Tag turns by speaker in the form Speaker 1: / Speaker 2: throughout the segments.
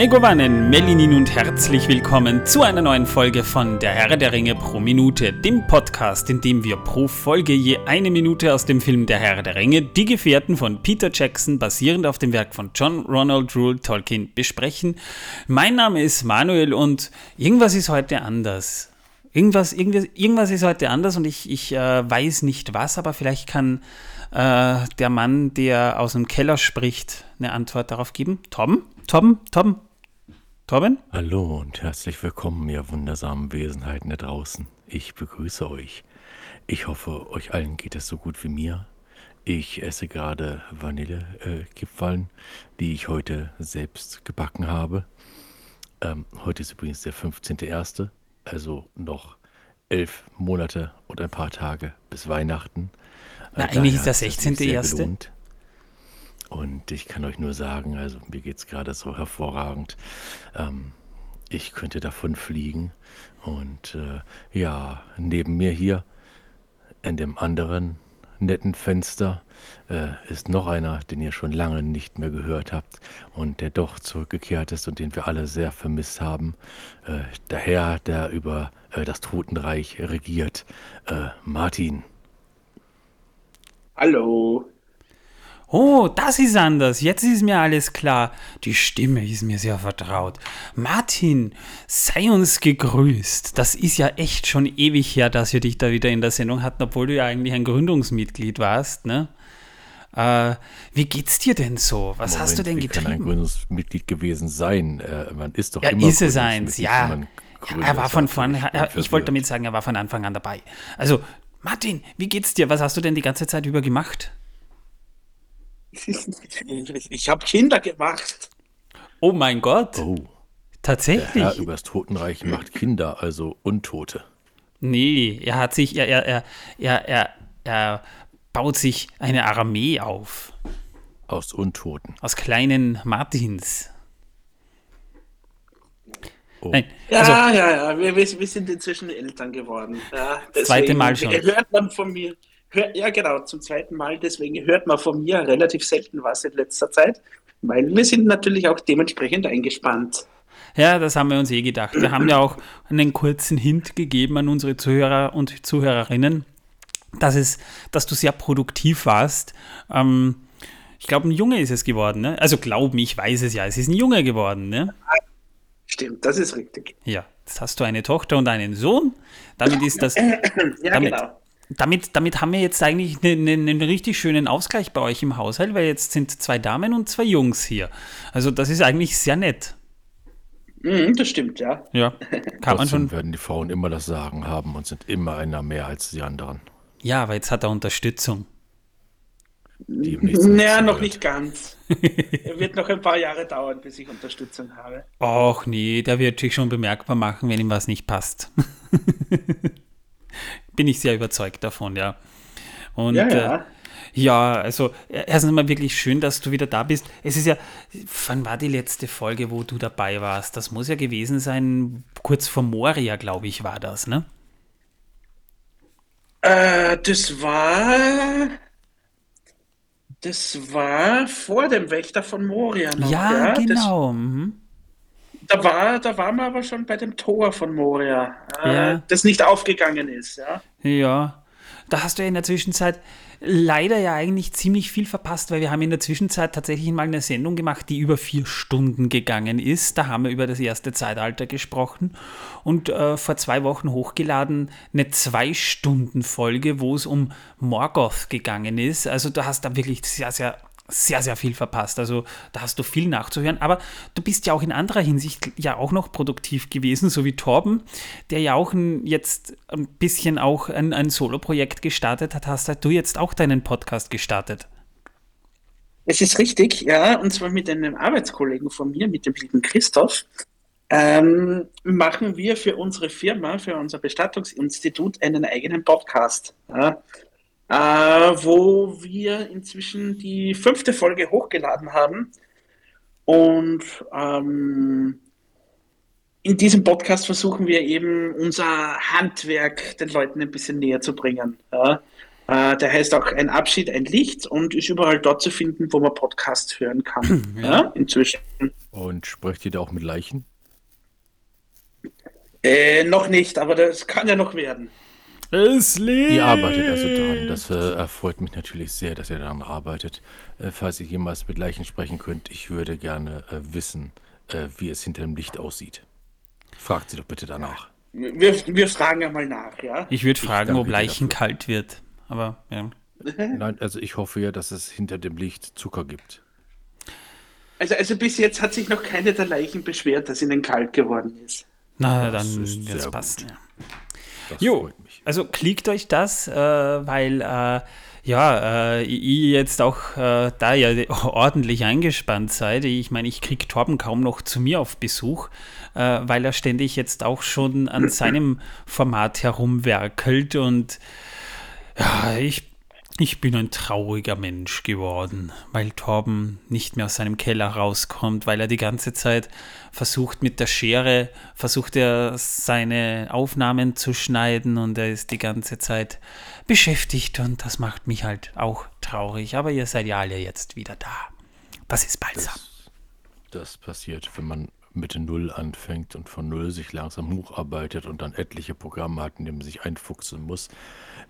Speaker 1: Megowannen, Melinin und herzlich willkommen zu einer neuen Folge von Der Herr der Ringe pro Minute, dem Podcast, in dem wir pro Folge je eine Minute aus dem Film Der Herr der Ringe, Die Gefährten von Peter Jackson, basierend auf dem Werk von John Ronald Rule Tolkien, besprechen. Mein Name ist Manuel und irgendwas ist heute anders. Irgendwas, irgendwas, irgendwas ist heute anders und ich, ich äh, weiß nicht was, aber vielleicht kann äh, der Mann, der aus dem Keller spricht, eine Antwort darauf geben. Tom? Tom, Tom, Torben?
Speaker 2: Hallo und herzlich willkommen, ihr wundersamen Wesenheiten da draußen. Ich begrüße euch. Ich hoffe, euch allen geht es so gut wie mir. Ich esse gerade Vanillekipferln, äh, die ich heute selbst gebacken habe. Ähm, heute ist übrigens der 15.01., also noch elf Monate und ein paar Tage bis Weihnachten.
Speaker 1: Na, äh, eigentlich ist der 16.01.
Speaker 2: Und ich kann euch nur sagen, also mir geht es gerade so hervorragend. Ähm, ich könnte davon fliegen. Und äh, ja, neben mir hier in dem anderen netten Fenster äh, ist noch einer, den ihr schon lange nicht mehr gehört habt und der doch zurückgekehrt ist und den wir alle sehr vermisst haben. Äh, der Herr, der über äh, das Totenreich regiert, äh, Martin.
Speaker 3: Hallo.
Speaker 1: Oh, das ist anders. Jetzt ist mir alles klar. Die Stimme ist mir sehr vertraut. Martin, sei uns gegrüßt. Das ist ja echt schon ewig her, dass wir dich da wieder in der Sendung hatten, obwohl du ja eigentlich ein Gründungsmitglied warst, ne? Äh, wie geht's dir denn so? Was Moment, hast du denn
Speaker 2: wie
Speaker 1: getrieben?
Speaker 2: kann ein Gründungsmitglied gewesen sein? Äh, man ist doch
Speaker 1: ja,
Speaker 2: immer
Speaker 1: ist es eins, ja. ja. Er war von vorn, ich wollte damit sagen, er war von Anfang an dabei. Also, Martin, wie geht's dir? Was hast du denn die ganze Zeit über gemacht?
Speaker 3: Ich habe Kinder gemacht.
Speaker 1: Oh mein Gott.
Speaker 2: Oh.
Speaker 1: Tatsächlich.
Speaker 2: Der Herr übers Totenreich macht Kinder, also Untote.
Speaker 1: Nee, er hat sich, er, er, er, er, er baut sich eine Armee auf.
Speaker 2: Aus Untoten.
Speaker 1: Aus kleinen Martins.
Speaker 3: Oh. Nein, ja, also, ja, ja, wir, wir sind inzwischen Eltern geworden. Ja,
Speaker 1: deswegen, zweite Mal schon.
Speaker 3: Hört man von mir, ja genau, zum zweiten Mal. Deswegen hört man von mir relativ selten was in letzter Zeit, weil wir sind natürlich auch dementsprechend eingespannt.
Speaker 1: Ja, das haben wir uns eh gedacht. Wir haben ja auch einen kurzen Hint gegeben an unsere Zuhörer und Zuhörerinnen, dass, es, dass du sehr produktiv warst. Ähm, ich glaube, ein Junge ist es geworden. Ne? Also glaub mir, ich weiß es ja, es ist ein Junge geworden. Ne?
Speaker 3: Stimmt, das ist richtig.
Speaker 1: Ja, jetzt hast du eine Tochter und einen Sohn. Damit ist das. ja, damit, genau damit, damit haben wir jetzt eigentlich einen, einen, einen, richtig schönen Ausgleich bei euch im Haushalt, weil jetzt sind zwei Damen und zwei Jungs hier. Also das ist eigentlich sehr nett.
Speaker 3: Mhm, das stimmt, ja.
Speaker 1: Ja,
Speaker 2: kann man schon. werden die Frauen immer das Sagen haben und sind immer einer mehr als die anderen.
Speaker 1: Ja, aber jetzt hat er Unterstützung.
Speaker 3: Die naja, noch nicht ganz. er wird noch ein paar Jahre dauern, bis ich Unterstützung habe.
Speaker 1: Och nee, der wird sich schon bemerkbar machen, wenn ihm was nicht passt. bin ich sehr überzeugt davon, ja. Und ja, ja. Äh, ja, also erstens einmal wirklich schön, dass du wieder da bist. Es ist ja, wann war die letzte Folge, wo du dabei warst? Das muss ja gewesen sein, kurz vor Moria, glaube ich, war das, ne?
Speaker 3: Äh, das war. Das war vor dem Wächter von Moria
Speaker 1: noch. Ja, ja? genau. Das, mhm
Speaker 3: da war, da waren wir aber schon bei dem Tor von Moria, äh, ja. das nicht aufgegangen ist, ja.
Speaker 1: Ja, da hast du ja in der Zwischenzeit leider ja eigentlich ziemlich viel verpasst, weil wir haben in der Zwischenzeit tatsächlich mal eine Sendung gemacht, die über vier Stunden gegangen ist. Da haben wir über das erste Zeitalter gesprochen und äh, vor zwei Wochen hochgeladen eine Zwei-Stunden-Folge, wo es um Morgoth gegangen ist. Also du hast da wirklich sehr, sehr sehr, sehr viel verpasst. Also da hast du viel nachzuhören. Aber du bist ja auch in anderer Hinsicht ja auch noch produktiv gewesen, so wie Torben, der ja auch ein, jetzt ein bisschen auch ein, ein Solo-Projekt gestartet hat. Hast du jetzt auch deinen Podcast gestartet?
Speaker 3: Es ist richtig, ja, und zwar mit einem Arbeitskollegen von mir, mit dem lieben Christoph. Ähm, machen wir für unsere Firma, für unser Bestattungsinstitut einen eigenen Podcast. Ja äh, wo wir inzwischen die fünfte Folge hochgeladen haben. Und ähm, in diesem Podcast versuchen wir eben unser Handwerk den Leuten ein bisschen näher zu bringen. Ja? Äh, der heißt auch Ein Abschied, ein Licht und ist überall dort zu finden, wo man Podcast hören kann. Ja. ja inzwischen.
Speaker 2: Und sprecht ihr da auch mit Leichen?
Speaker 3: Äh, noch nicht, aber das kann ja noch werden.
Speaker 1: Es lebt.
Speaker 2: Ihr arbeitet also daran. Das äh, erfreut mich natürlich sehr, dass ihr daran arbeitet. Äh, falls ihr jemals mit Leichen sprechen könnt, ich würde gerne äh, wissen, äh, wie es hinter dem Licht aussieht. Fragt sie doch bitte danach.
Speaker 3: Wir, wir fragen ja mal nach, ja?
Speaker 1: Ich würde fragen, ob Leichen
Speaker 2: dafür.
Speaker 1: kalt wird. Aber ja.
Speaker 2: Nein, also ich hoffe ja, dass es hinter dem Licht Zucker gibt.
Speaker 3: Also, also bis jetzt hat sich noch keine der Leichen beschwert, dass ihnen kalt geworden ist.
Speaker 1: Na,
Speaker 2: Das
Speaker 1: dann
Speaker 2: ist
Speaker 1: passt.
Speaker 2: gut.
Speaker 1: Ja.
Speaker 2: Das
Speaker 1: Jo,
Speaker 2: freut mich.
Speaker 1: Also klickt euch das, äh, weil äh, ja, äh, ihr jetzt auch äh, da ja ordentlich eingespannt seid. Ich meine, ich kriege Torben kaum noch zu mir auf Besuch, äh, weil er ständig jetzt auch schon an seinem Format herumwerkelt und ja, ich, ich bin ein trauriger Mensch geworden, weil Torben nicht mehr aus seinem Keller rauskommt, weil er die ganze Zeit versucht mit der Schere, versucht er seine Aufnahmen zu schneiden und er ist die ganze Zeit beschäftigt und das macht mich halt auch traurig. Aber ihr seid ja alle jetzt wieder da. Das ist balsam.
Speaker 2: Das passiert, wenn man Mitte Null anfängt und von Null sich langsam hocharbeitet und dann etliche Programme hat, in denen man sich einfuchsen muss,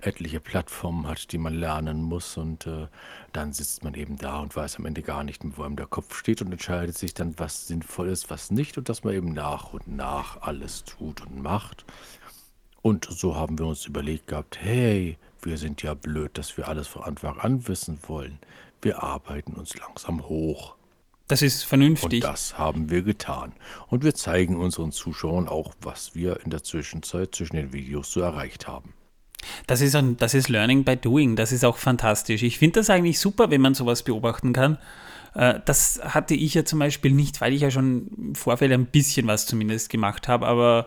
Speaker 2: etliche Plattformen hat, die man lernen muss und äh, dann sitzt man eben da und weiß am Ende gar nicht mehr, wo einem der Kopf steht und entscheidet sich dann, was sinnvoll ist, was nicht und dass man eben nach und nach alles tut und macht. Und so haben wir uns überlegt gehabt, hey, wir sind ja blöd, dass wir alles von Anfang an wissen wollen. Wir arbeiten uns langsam hoch.
Speaker 1: Das ist
Speaker 2: Und
Speaker 1: vernünftig.
Speaker 2: das haben wir getan. Und wir zeigen unseren Zuschauern auch, was wir in der Zwischenzeit zwischen den Videos so erreicht haben.
Speaker 1: Das ist, ein, das ist Learning by Doing. Das ist auch fantastisch. Ich finde das eigentlich super, wenn man sowas beobachten kann. Äh, Das hatte ich ja zum Beispiel nicht, weil ich ja schon im Vorfeld ein bisschen was zumindest gemacht habe. Aber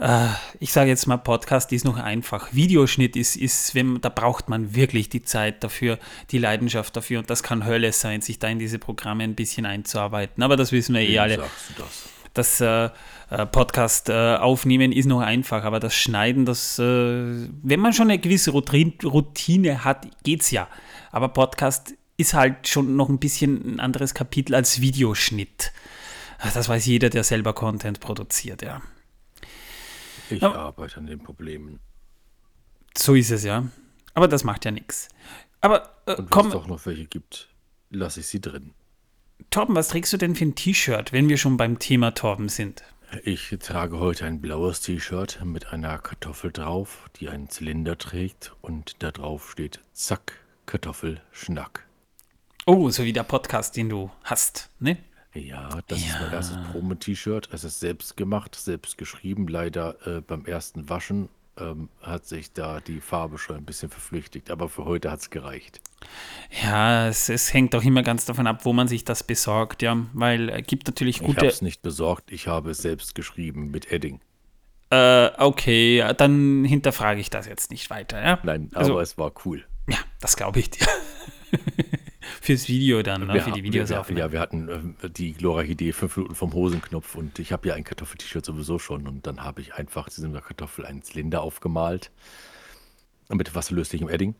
Speaker 1: äh, ich sage jetzt mal, Podcast ist noch einfach. Videoschnitt ist, ist wenn, da braucht man wirklich die Zeit dafür, die Leidenschaft dafür. Und das kann Hölle sein, sich da in diese Programme ein bisschen einzuarbeiten. Aber das wissen wir eh alle
Speaker 2: sagst du das?
Speaker 1: Das äh, äh, Podcast äh, aufnehmen ist noch einfach, aber das Schneiden, das, äh, wenn man schon eine gewisse Routine, hat, geht's ja. Aber Podcast ist halt schon noch ein bisschen ein anderes Kapitel als Videoschnitt. Das weiß jeder, der selber Content produziert, ja.
Speaker 2: Ich
Speaker 1: Ja.
Speaker 2: arbeite an den Problemen.
Speaker 1: So ist es, ja. Aber das macht ja nichts. Aber äh,
Speaker 2: Und wenn es doch noch welche gibt, lasse ich sie drin.
Speaker 1: Torben, was trägst du denn für ein T-Shirt, wenn wir schon beim Thema Torben sind?
Speaker 2: Ich trage heute ein blaues T-Shirt mit einer Kartoffel drauf, die einen Zylinder trägt und da drauf steht Zack, Kartoffel, Schnack.
Speaker 1: Oh, so wie der Podcast, den du hast, ne?
Speaker 2: Ja, das ist mein erstes Promo-T-Shirt. Es ist selbst gemacht, selbst geschrieben. Leider äh, beim ersten Waschen ähm, hat sich da die Farbe schon ein bisschen verflüchtigt, aber für heute hat es gereicht.
Speaker 1: Ja, es, es hängt auch immer ganz davon ab, wo man sich das besorgt, ja, weil es gibt natürlich
Speaker 2: Ich habe
Speaker 1: gute.
Speaker 2: es nicht besorgt, ich habe es selbst geschrieben mit Edding.
Speaker 1: Äh, okay, dann hinterfrage ich das jetzt nicht weiter, ja.
Speaker 2: Nein,
Speaker 1: Also-
Speaker 2: aber es war cool.
Speaker 1: Ja, das glaube ich dir. Fürs Video dann, ne?
Speaker 2: Wir
Speaker 1: für die Videos
Speaker 2: wir,
Speaker 1: aufnehmen.
Speaker 2: Ja, wir hatten ähm, die glorreiche Idee, fünf Minuten vom Hosenknopf und ich habe ja ein Kartoffel-T-Shirt sowieso schon und dann habe ich einfach diesem Kartoffel einen Zylinder aufgemalt mit wasserlöslichem Edding.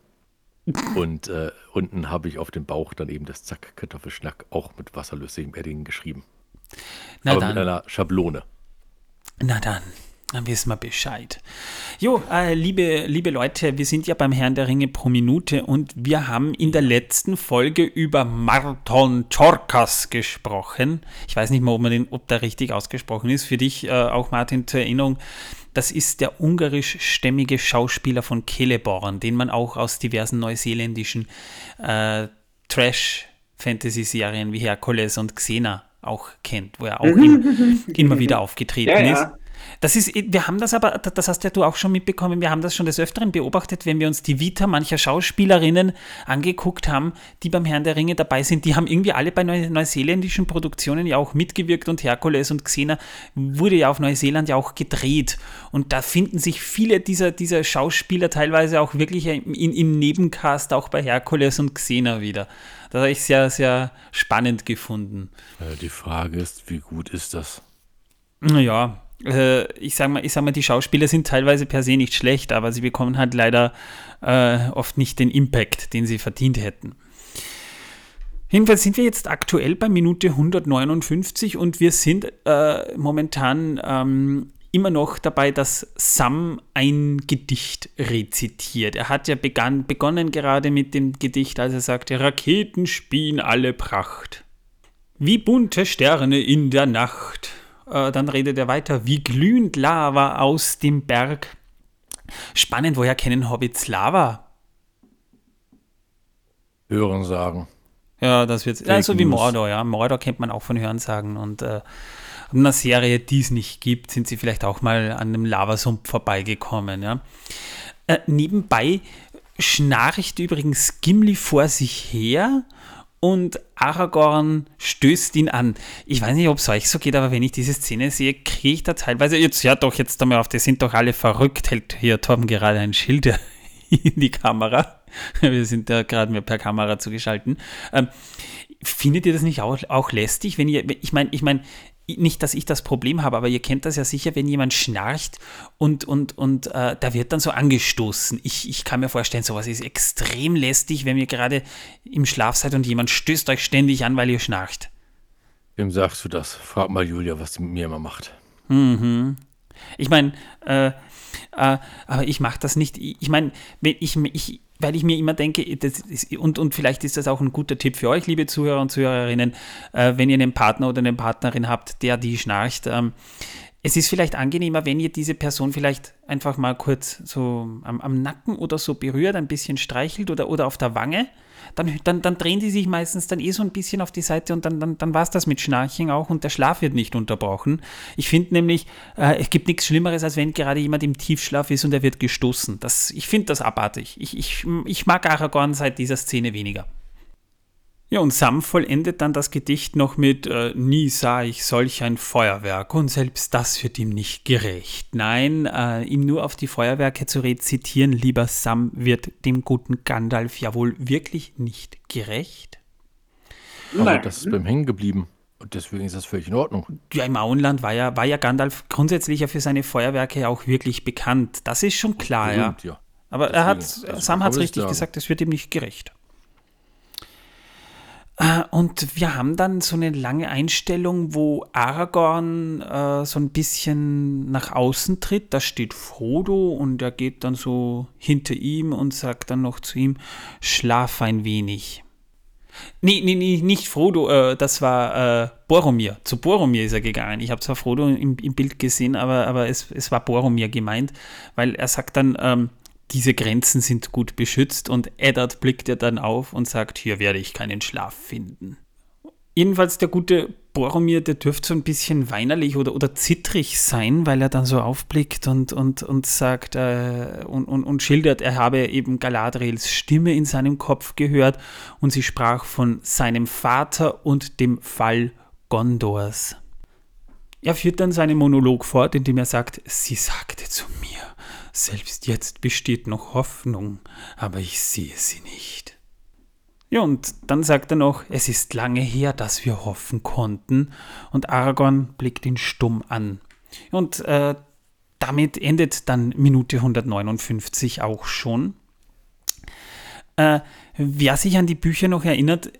Speaker 2: Und äh, unten habe ich auf dem Bauch dann eben das Zack Kartoffelschnack auch mit wasserlöslichem Edding geschrieben.
Speaker 1: Na
Speaker 2: aber mit
Speaker 1: dann,
Speaker 2: einer Schablone.
Speaker 1: na dann, dann wissen wir Bescheid. Jo, äh, liebe, liebe Leute, wir sind ja beim Herrn der Ringe pro Minute und wir haben in der letzten Folge über Marton Czorkas gesprochen. Ich weiß nicht mal, ob, man den, ob der richtig ausgesprochen ist. Für dich äh, auch, Martin, zur Erinnerung. Das ist der ungarischstämmige Schauspieler von Celeborn, den man auch aus diversen neuseeländischen äh, Trash-Fantasy-Serien wie Herkules und Xena auch kennt, wo er auch im, immer wieder aufgetreten
Speaker 3: Ja, ja.
Speaker 1: Das ist, wir haben das aber, das hast ja du auch schon mitbekommen, wir haben das schon des Öfteren beobachtet, wenn wir uns die Vita mancher Schauspielerinnen angeguckt haben, die beim Herrn der Ringe dabei sind. Die haben irgendwie alle bei neu, neuseeländischen Produktionen ja auch mitgewirkt und Herkules und Xena wurde ja auf Neuseeland ja auch gedreht. Und da finden sich viele dieser, dieser Schauspieler teilweise auch wirklich in, im Nebencast auch bei Herkules und Xena wieder. Das habe ich sehr, sehr spannend gefunden.
Speaker 2: Äh, die Frage ist, wie gut ist das?
Speaker 1: Naja, äh, ich sag mal, ich sag mal, die Schauspieler sind teilweise per se nicht schlecht, aber sie bekommen halt leider äh, oft nicht den Impact, den sie verdient hätten. Jedenfalls sind wir jetzt aktuell bei Minute 159 und wir sind äh, momentan ähm, immer noch dabei, dass Sam ein Gedicht rezitiert. Er hat ja begann, begonnen gerade mit dem Gedicht, als er sagte, Raketen spielen alle Pracht. Wie bunte Sterne in der Nacht. Äh, dann redet er weiter, wie glühend Lava aus dem Berg. Spannend, woher kennen Hobbits Lava?
Speaker 2: Hören sagen.
Speaker 1: Ja, das wird ja, so wie Mordor, ja. Mordor kennt man auch von Hörensagen und äh, einer Serie, die es nicht gibt, sind sie vielleicht auch mal an einem Lavasumpf vorbeigekommen, ja. Äh, nebenbei schnarcht übrigens Gimli vor sich her und Aragorn stößt ihn an. Ich weiß nicht, ob es euch so geht, aber wenn ich diese Szene sehe, kriege ich da teilweise, jetzt, ja doch, jetzt einmal auf, die sind doch alle verrückt, hält hier Torben gerade ein Schild in die Kamera. Wir sind da gerade mehr per Kamera zugeschalten. Ähm, findet ihr das nicht auch, auch lästig, wenn ihr, ich meine, ich meine, nicht, dass ich das Problem habe, aber ihr kennt das ja sicher, wenn jemand schnarcht und, und, und äh, da wird dann so angestoßen. Ich, ich kann mir vorstellen, sowas ist extrem lästig, wenn ihr gerade im Schlaf seid und jemand stößt euch ständig an, weil ihr schnarcht.
Speaker 2: Wem sagst du das? Frag mal Julia, was sie mit mir immer macht.
Speaker 1: Mhm. Ich meine, äh, äh, aber ich mache das nicht. Ich meine, ich, ich, weil ich mir immer denke, ist, und, und vielleicht ist das auch ein guter Tipp für euch, liebe Zuhörer und Zuhörerinnen, äh, wenn ihr einen Partner oder eine Partnerin habt, der die schnarcht. Ähm, es ist vielleicht angenehmer, wenn ihr diese Person vielleicht einfach mal kurz so am, am Nacken oder so berührt, ein bisschen streichelt oder, oder auf der Wange dann, dann, dann drehen die sich meistens dann eh so ein bisschen auf die Seite und dann, dann, dann war es das mit Schnarchen auch und der Schlaf wird nicht unterbrochen. Ich finde nämlich, äh, es gibt nichts Schlimmeres, als wenn gerade jemand im Tiefschlaf ist und er wird gestoßen. Das, ich finde das abartig. Ich, ich, ich mag Aragorn seit dieser Szene weniger. Ja, und Sam vollendet dann das Gedicht noch mit äh, Nie sah ich solch ein Feuerwerk und selbst das wird ihm nicht gerecht. Nein, äh, ihm nur auf die Feuerwerke zu rezitieren, lieber Sam, wird dem guten Gandalf ja wohl wirklich nicht gerecht.
Speaker 2: Aber Nein. das ist beim Hängen geblieben. Und deswegen ist das völlig in Ordnung.
Speaker 1: Ja, im Auenland war ja, war ja Gandalf grundsätzlich ja für seine Feuerwerke auch wirklich bekannt. Das ist schon klar, Berühmt, ja. ja. Aber deswegen, er hat, also Sam hat es richtig gesagt, es wird ihm nicht gerecht. Äh, und wir haben dann so eine lange Einstellung, wo Aragorn äh, so ein bisschen nach außen tritt. Da steht Frodo und er geht dann so hinter ihm und sagt dann noch zu ihm, schlaf ein wenig. Nee, nee, nee, nicht Frodo, äh, das war äh, Boromir. Zu Boromir ist er gegangen. Ich habe zwar Frodo im, im, Bild gesehen, aber, aber es, es war Boromir gemeint, weil er sagt dann, ähm, diese Grenzen sind gut beschützt und Eddard blickt ja dann auf und sagt, hier werde ich keinen Schlaf finden. Jedenfalls der gute Boromir, der dürfte so ein bisschen weinerlich oder, oder zittrig sein, weil er dann so aufblickt und, und, und sagt äh, und, und, und schildert, er habe eben Galadriels Stimme in seinem Kopf gehört und sie sprach von seinem Vater und dem Fall Gondors. Er führt dann seinen Monolog fort, indem er sagt, sie sagte zu mir, selbst jetzt besteht noch Hoffnung, aber ich sehe sie nicht. Ja, und dann sagt er noch, es ist lange her, dass wir hoffen konnten, und Aragorn blickt ihn stumm an. Und äh, damit endet dann Minute 159 auch schon. Äh, wer sich an die Bücher noch erinnert,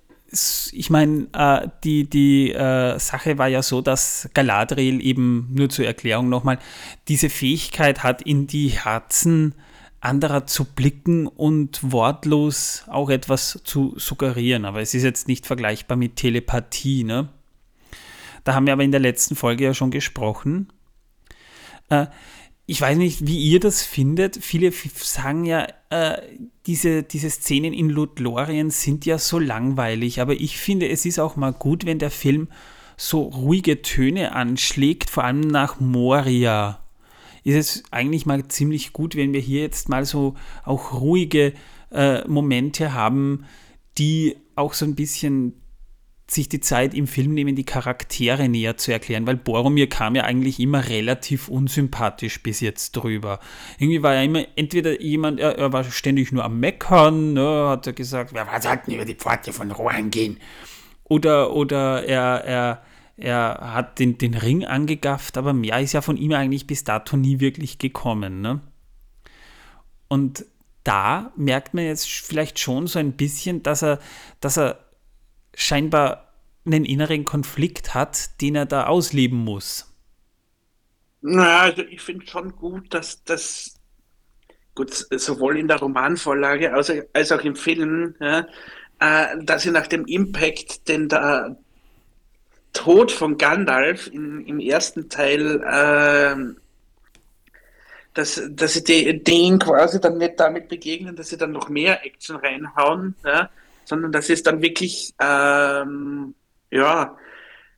Speaker 1: ich meine, äh, die, die äh, Sache war ja so, dass Galadriel eben, nur zur Erklärung nochmal, diese Fähigkeit hat, in die Herzen anderer zu blicken und wortlos auch etwas zu suggerieren. Aber es ist jetzt nicht vergleichbar mit Telepathie. Ne? Da haben wir aber in der letzten Folge ja schon gesprochen. Äh, ich weiß nicht, wie ihr das findet. Viele sagen ja, äh, diese, diese Szenen in Lothlorien sind ja so langweilig, aber ich finde, es ist auch mal gut, wenn der Film so ruhige Töne anschlägt, vor allem nach Moria. Ist es eigentlich mal ziemlich gut, wenn wir hier jetzt mal so auch ruhige äh, Momente haben, die auch so ein bisschen sich die Zeit im Film nehmen, die Charaktere näher zu erklären, weil Boromir kam ja eigentlich immer relativ unsympathisch bis jetzt drüber. Irgendwie war er immer entweder jemand, er, er war ständig nur am Meckern, ne, hat er gesagt, ja, sollten über die Pforte von Rohan gehen? Oder, oder er, er, er hat den, den Ring angegafft, aber mehr ist ja von ihm eigentlich bis dato nie wirklich gekommen. Ne? Und da merkt man jetzt vielleicht schon so ein bisschen, dass er, dass er scheinbar einen inneren Konflikt hat, den er da ausleben muss.
Speaker 3: Na, also ich finde schon gut, dass das gut sowohl in der Romanvorlage als, als auch im Film, ja, äh, dass sie nach dem Impact, den der Tod von Gandalf in, im ersten Teil äh, dass, dass sie denen quasi dann nicht damit begegnen, dass sie dann noch mehr Action reinhauen, ja, sondern dass es dann wirklich, ähm, ja,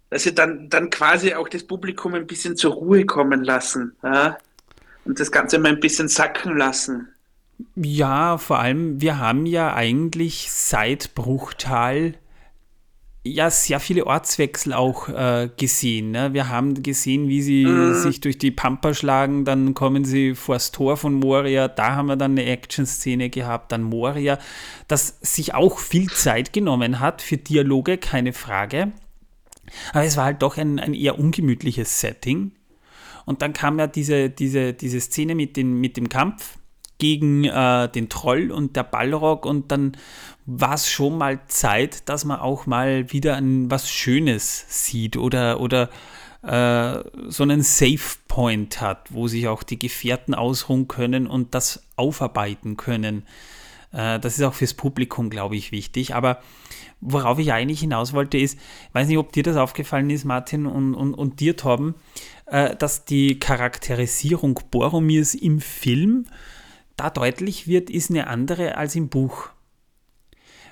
Speaker 3: dass sie dann, dann quasi auch das Publikum ein bisschen zur Ruhe kommen lassen ja, und das Ganze mal ein bisschen sacken lassen.
Speaker 1: Ja, vor allem, wir haben ja eigentlich seit Bruchtal ja sehr viele Ortswechsel auch äh, gesehen. Ne? Wir haben gesehen, wie sie mhm. sich durch die Pampa schlagen, dann kommen sie vor das Tor von Moria, da haben wir dann eine Action-Szene gehabt, dann Moria, das sich auch viel Zeit genommen hat für Dialoge, keine Frage. Aber es war halt doch ein, ein eher ungemütliches Setting. Und dann kam ja diese, diese, diese Szene mit, den, mit dem Kampf gegen äh, den Troll und der Ballrock und dann war es schon mal Zeit, dass man auch mal wieder ein, was Schönes sieht oder, oder äh, so einen Safe Point hat, wo sich auch die Gefährten ausruhen können und das aufarbeiten können. Äh, das ist auch fürs Publikum, glaube ich, wichtig. Aber worauf ich eigentlich hinaus wollte, ist, ich weiß nicht, ob dir das aufgefallen ist, Martin, und, und, und dir, Torben, äh, dass die Charakterisierung Boromirs im Film da deutlich wird, ist eine andere als im Buch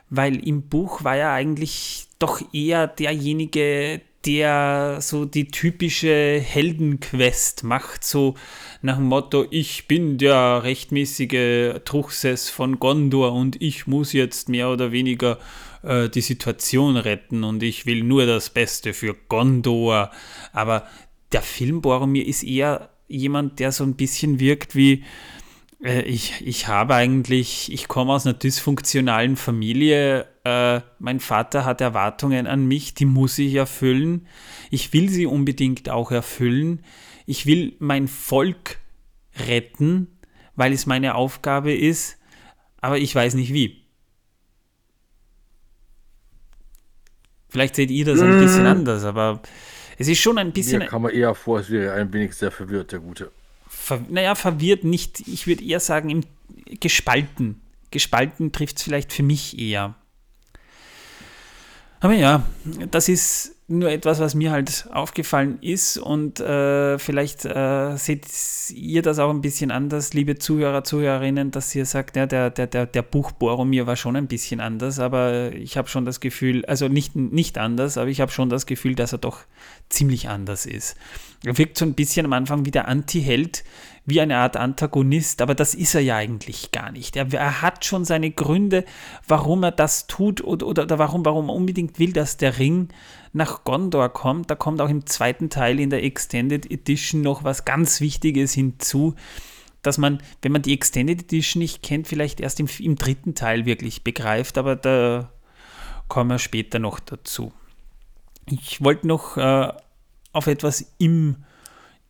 Speaker 1: weil im Buch war er eigentlich doch eher derjenige, der so die typische Heldenquest macht, so nach dem Motto, ich bin der rechtmäßige Truchsess von Gondor und ich muss jetzt mehr oder weniger äh, die Situation retten und ich will nur das Beste für Gondor. Aber der Film Boromir ist eher jemand, der so ein bisschen wirkt wie, ich, ich habe eigentlich, ich komme aus einer dysfunktionalen Familie. Äh, mein Vater hat Erwartungen an mich, die muss ich erfüllen. Ich will sie unbedingt auch erfüllen. Ich will mein Volk retten, weil es meine Aufgabe ist, aber ich weiß nicht wie. Vielleicht seht ihr das ein bisschen mhm. anders, aber es ist schon ein bisschen.
Speaker 2: Mir kam man eher vor, es wäre ein wenig sehr verwirrt, der Gute
Speaker 1: ver, naja, verwirrt nicht, ich würde eher sagen, im, gespalten. Gespalten trifft es vielleicht für mich eher. Aber ja, das ist nur etwas, was mir halt aufgefallen ist und äh, vielleicht äh, seht ihr das auch ein bisschen anders, liebe Zuhörer, Zuhörerinnen, dass ihr sagt, ja, der, der, der, Buch Boromir war schon ein bisschen anders, aber ich habe schon das Gefühl, also nicht, nicht anders, aber ich habe schon das Gefühl, dass er doch ziemlich anders ist. Er wirkt so ein bisschen am Anfang wie der Anti-Held, wie eine Art Antagonist, aber das ist er ja eigentlich gar nicht. Er, er hat schon seine Gründe, warum er das tut oder, oder, oder warum, warum er unbedingt will, dass der Ring nach Gondor kommt. Da kommt auch im zweiten Teil in der Extended Edition noch was ganz Wichtiges hinzu, dass man, wenn man die Extended Edition nicht kennt, vielleicht erst im, im dritten Teil wirklich begreift, aber da kommen wir später noch dazu. Ich wollte noch äh, auf etwas im,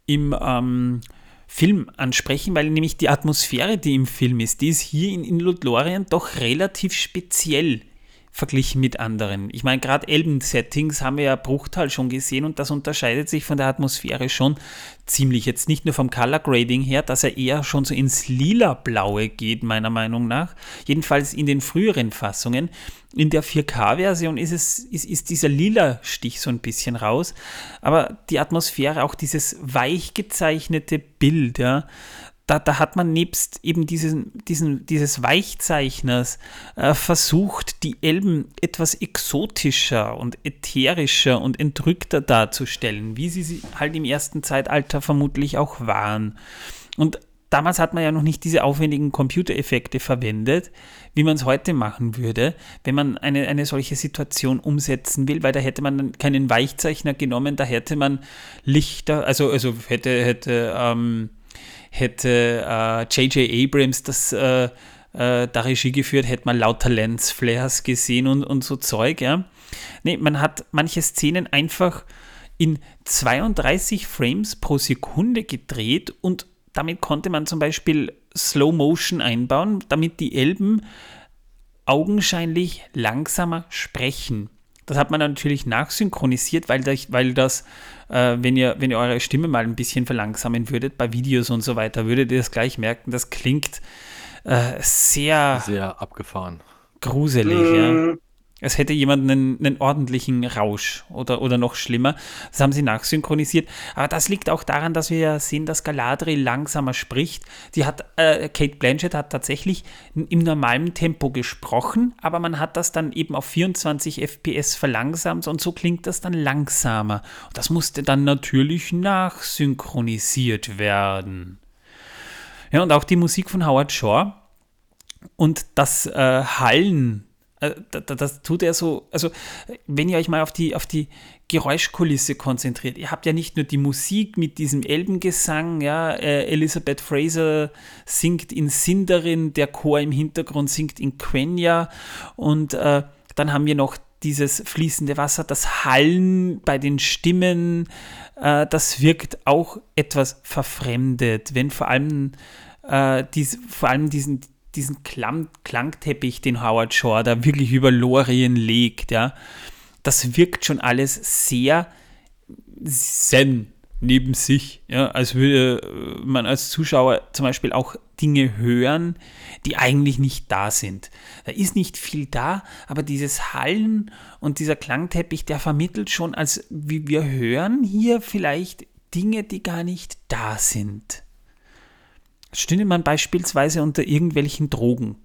Speaker 1: im ähm, Film ansprechen, weil nämlich die Atmosphäre, die im Film ist, die ist hier in, in Lothlorien doch relativ speziell verglichen mit anderen. Ich meine, gerade Elben-Settings haben wir ja Bruchtal schon gesehen und das unterscheidet sich von der Atmosphäre schon ziemlich. Jetzt nicht nur vom Color Grading her, dass er eher schon so ins Lila-Blaue geht, meiner Meinung nach. Jedenfalls in den früheren Fassungen. In der 4K-Version ist, ist, ist dieser Lila-Stich so ein bisschen raus. Aber die Atmosphäre, auch dieses weich gezeichnete Bild, ja, da, da hat man nebst eben diesen, diesen, dieses Weichzeichners äh, versucht, die Elben etwas exotischer und ätherischer und entrückter darzustellen, wie sie, sie halt im ersten Zeitalter vermutlich auch waren. Und damals hat man ja noch nicht diese aufwendigen Computereffekte verwendet, wie man es heute machen würde, wenn man eine, eine solche Situation umsetzen will, weil da hätte man keinen Weichzeichner genommen, da hätte man Lichter, also, also hätte, hätte ähm, hätte J.J. Äh, Abrams das äh, äh, da Regie geführt, hätte man lauter Lensflares gesehen und, und so Zeug, ja. Nee, man hat manche Szenen einfach in 32 Frames pro Sekunde gedreht und damit konnte man zum Beispiel Slow Motion einbauen, damit die Elben augenscheinlich langsamer sprechen. Das hat man natürlich nachsynchronisiert, weil, das, weil das äh, wenn, ihr, wenn ihr eure Stimme mal ein bisschen verlangsamen würdet, bei Videos und so weiter, würdet ihr das gleich merken, das klingt äh, sehr,
Speaker 2: sehr abgefahren.
Speaker 1: Gruselig, mhm. ja. Es hätte jemand einen, einen, ordentlichen Rausch oder, oder noch schlimmer. Das haben sie nachsynchronisiert. Aber das liegt auch daran, dass wir ja sehen, dass Galadriel langsamer spricht. Die hat, äh, Kate Blanchett hat tatsächlich im normalen Tempo gesprochen, aber man hat das dann eben auf 24 FPS verlangsamt und so klingt das dann langsamer. Und das musste dann natürlich nachsynchronisiert werden. Ja, und auch die Musik von Howard Shaw und das äh, Hallen das tut er so, also wenn ihr euch mal auf die, auf die Geräuschkulisse konzentriert, ihr habt ja nicht nur die Musik mit diesem Elbengesang, ja, äh, Elizabeth Fraser singt in Sindarin, der Chor im Hintergrund singt in Quenya und äh, dann haben wir noch dieses fließende Wasser, das Hallen bei den Stimmen, äh, das wirkt auch etwas verfremdet, wenn vor allem, äh, dies, vor allem diesen, diesen Klang, Klangteppich, den Howard Shaw da wirklich über Lorien legt, ja, das wirkt schon alles sehr zen neben sich, ja, als würde äh, man als Zuschauer zum Beispiel auch Dinge hören, die eigentlich nicht da sind. Da ist nicht viel da, aber dieses Hallen und dieser Klangteppich, der vermittelt schon, als wie wir hören hier vielleicht Dinge, die gar nicht da sind. Stünde man beispielsweise unter irgendwelchen Drogen?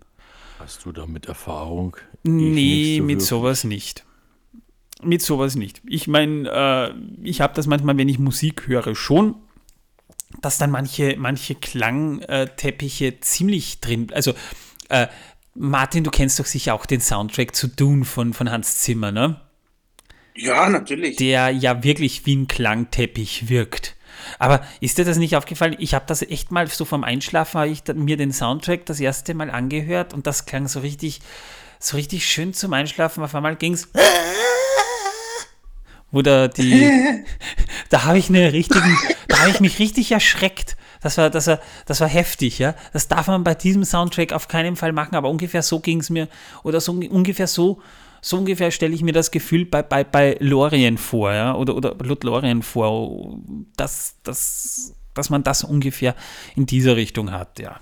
Speaker 2: Hast du damit Erfahrung?
Speaker 1: nee, so mit wirklich. sowas nicht. Mit sowas nicht. Ich meine, äh, ich habe das manchmal, wenn ich Musik höre, schon, dass dann manche, manche Klangteppiche ziemlich drin. Also, äh, Martin, du kennst doch sicher auch den Soundtrack zu Dune von, von Hans Zimmer, ne?
Speaker 3: Ja, natürlich.
Speaker 1: Der ja wirklich wie ein Klangteppich wirkt. Aber ist dir das nicht aufgefallen? Ich habe das echt mal so vom Einschlafen, habe ich mir den Soundtrack das erste Mal angehört und das klang so richtig, so richtig schön zum Einschlafen. Auf einmal ging es. Wo da die. da habe ich eine richtigen. da habe ich mich richtig erschreckt. Das war, das, war, das war heftig, ja. Das darf man bei diesem Soundtrack auf keinen Fall machen, aber ungefähr so ging es mir, oder so ungefähr so so ungefähr stelle ich mir das Gefühl bei, bei, bei Lorien vor, ja, oder, oder Lorien vor, dass, dass, dass man das ungefähr in dieser Richtung hat, ja.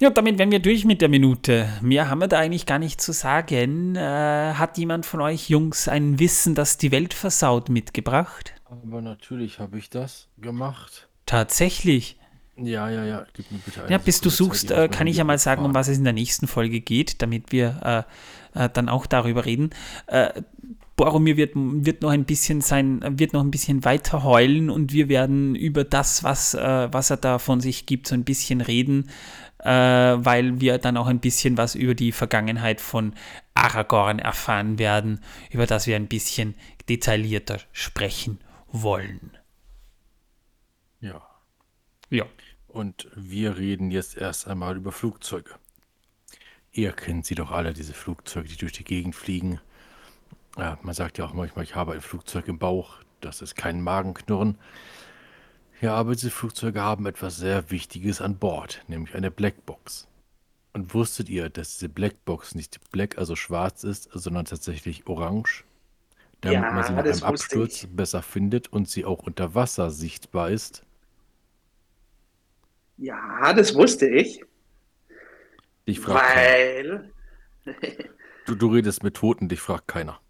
Speaker 1: Ja, damit wären wir durch mit der Minute. Mehr haben wir da eigentlich gar nicht zu sagen. Äh, hat jemand von euch Jungs ein Wissen, das die Welt versaut, mitgebracht?
Speaker 2: Aber natürlich habe ich das gemacht.
Speaker 1: Tatsächlich.
Speaker 2: Ja, ja, ja. Gib mir bitte
Speaker 1: eine Ja, bis du suchst, Zeit, äh, kann ich ja mal sagen, um was es in der nächsten Folge geht, damit wir äh, äh, dann auch darüber reden. Äh, Boromir wird, wird noch ein bisschen sein, wird noch ein bisschen weiter heulen und wir werden über das, was, äh, was er da von sich gibt, so ein bisschen reden, äh, weil wir dann auch ein bisschen was über die Vergangenheit von Aragorn erfahren werden, über das wir ein bisschen detaillierter sprechen wollen.
Speaker 2: Ja.
Speaker 1: Ja.
Speaker 2: Und wir reden jetzt erst einmal über Flugzeuge. Ihr kennt sie doch alle, diese Flugzeuge, die durch die Gegend fliegen. Ja, man sagt ja auch manchmal, ich habe ein Flugzeug im Bauch. Das ist kein Magenknurren. Ja, aber diese Flugzeuge haben etwas sehr Wichtiges an Bord, nämlich eine Blackbox. Und wusstet ihr, dass diese Blackbox nicht black, also schwarz ist, sondern tatsächlich orange? Damit ja, man sie nach einem Absturz ich. besser findet und sie auch unter Wasser sichtbar ist.
Speaker 3: Ja, das wusste ich.
Speaker 2: Ich frage Weil. du, du redest mit Toten, dich fragt keiner.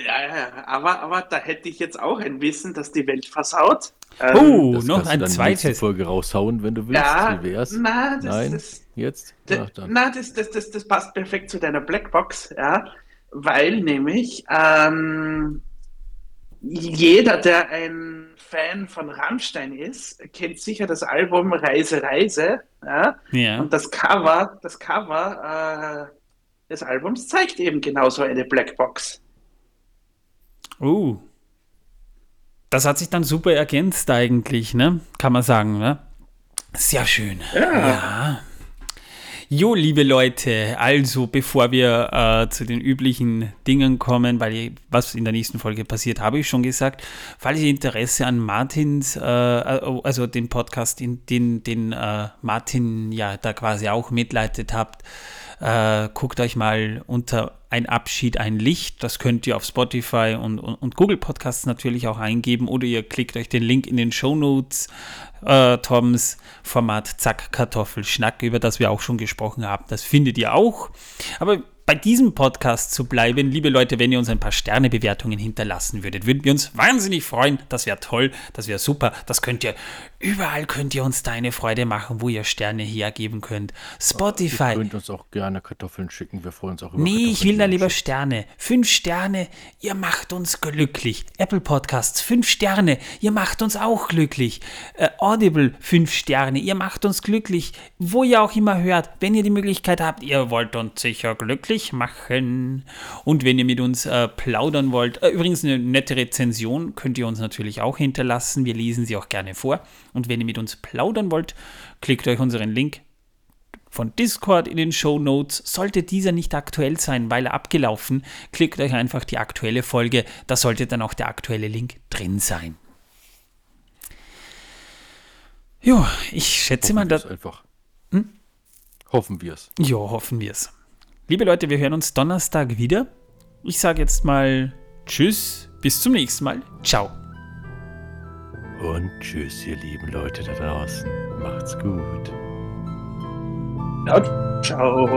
Speaker 3: Ja, ja, aber, aber da hätte ich jetzt auch ein Wissen, dass die Welt versaut.
Speaker 1: Ähm, oh, das noch ein zweites.
Speaker 2: Folge raushauen, wenn du willst. Ja,
Speaker 3: wär's? Na, das,
Speaker 2: Nein,
Speaker 3: das,
Speaker 2: jetzt?
Speaker 3: Da, na, das, das, das, das passt perfekt zu deiner Blackbox, ja, weil nämlich ähm, jeder, der ein Fan von Rammstein ist, kennt sicher das Album Reise, Reise. Ja? ja. Und das Cover, das Cover äh, des Albums zeigt eben genauso eine Blackbox.
Speaker 1: Uh. Das hat sich dann super ergänzt eigentlich, ne? Kann man sagen, ne? Sehr schön.
Speaker 3: Ja. ja.
Speaker 1: Jo, liebe Leute, also bevor wir äh, zu den üblichen Dingen kommen, weil was in der nächsten Folge passiert, habe ich schon gesagt. Falls ihr Interesse an Martins, äh, also den Podcast, in den, den äh, Martin ja da quasi auch mitleitet habt, Äh, guckt euch mal unter ein Abschied, ein Licht. Das könnt ihr auf Spotify und, und, und, Google Podcasts natürlich auch eingeben oder ihr klickt euch den Link in den Show Notes. Äh, Toms Format Zack Kartoffel Schnack, über das wir auch schon gesprochen haben. Das findet ihr auch. Aber bei diesem Podcast zu bleiben, liebe Leute, wenn ihr uns ein paar Sternebewertungen hinterlassen würdet, würden wir uns wahnsinnig freuen. Das wäre toll, das wäre super. Das könnt ihr, überall könnt ihr uns da eine Freude machen, wo ihr Sterne hergeben könnt. Spotify. Ihr
Speaker 2: könnt uns auch gerne Kartoffeln schicken, wir freuen uns auch über
Speaker 1: Nee, ich will da lieber Sterne. Fünf Sterne, ihr macht uns glücklich. Apple Podcasts, fünf Sterne, ihr macht uns auch glücklich. Äh, Audible, fünf Sterne, ihr macht uns glücklich. Wo ihr auch immer hört, wenn ihr die Möglichkeit habt, ihr wollt uns sicher glücklich glücklich machen. Und wenn ihr mit uns äh, plaudern wollt, äh, übrigens eine nette Rezension könnt ihr uns natürlich auch hinterlassen. Wir lesen sie auch gerne vor. Und wenn ihr mit uns plaudern wollt, klickt euch unseren Link von Discord in den Show Notes. Sollte dieser nicht aktuell sein, weil er abgelaufen, klickt euch einfach die aktuelle Folge. Da sollte dann auch der aktuelle Link drin sein. Jo, ich schätze
Speaker 2: hoffen
Speaker 1: mal, dass.
Speaker 2: Einfach. Hm? Hoffen wir es.
Speaker 1: Ja, hoffen wir es. Liebe Leute, wir hören uns Donnerstag wieder. Ich sage jetzt mal Tschüss, bis zum nächsten Mal. Ciao.
Speaker 2: Und tschüss, ihr lieben Leute da draußen. Macht's gut.
Speaker 3: Ja, ciao.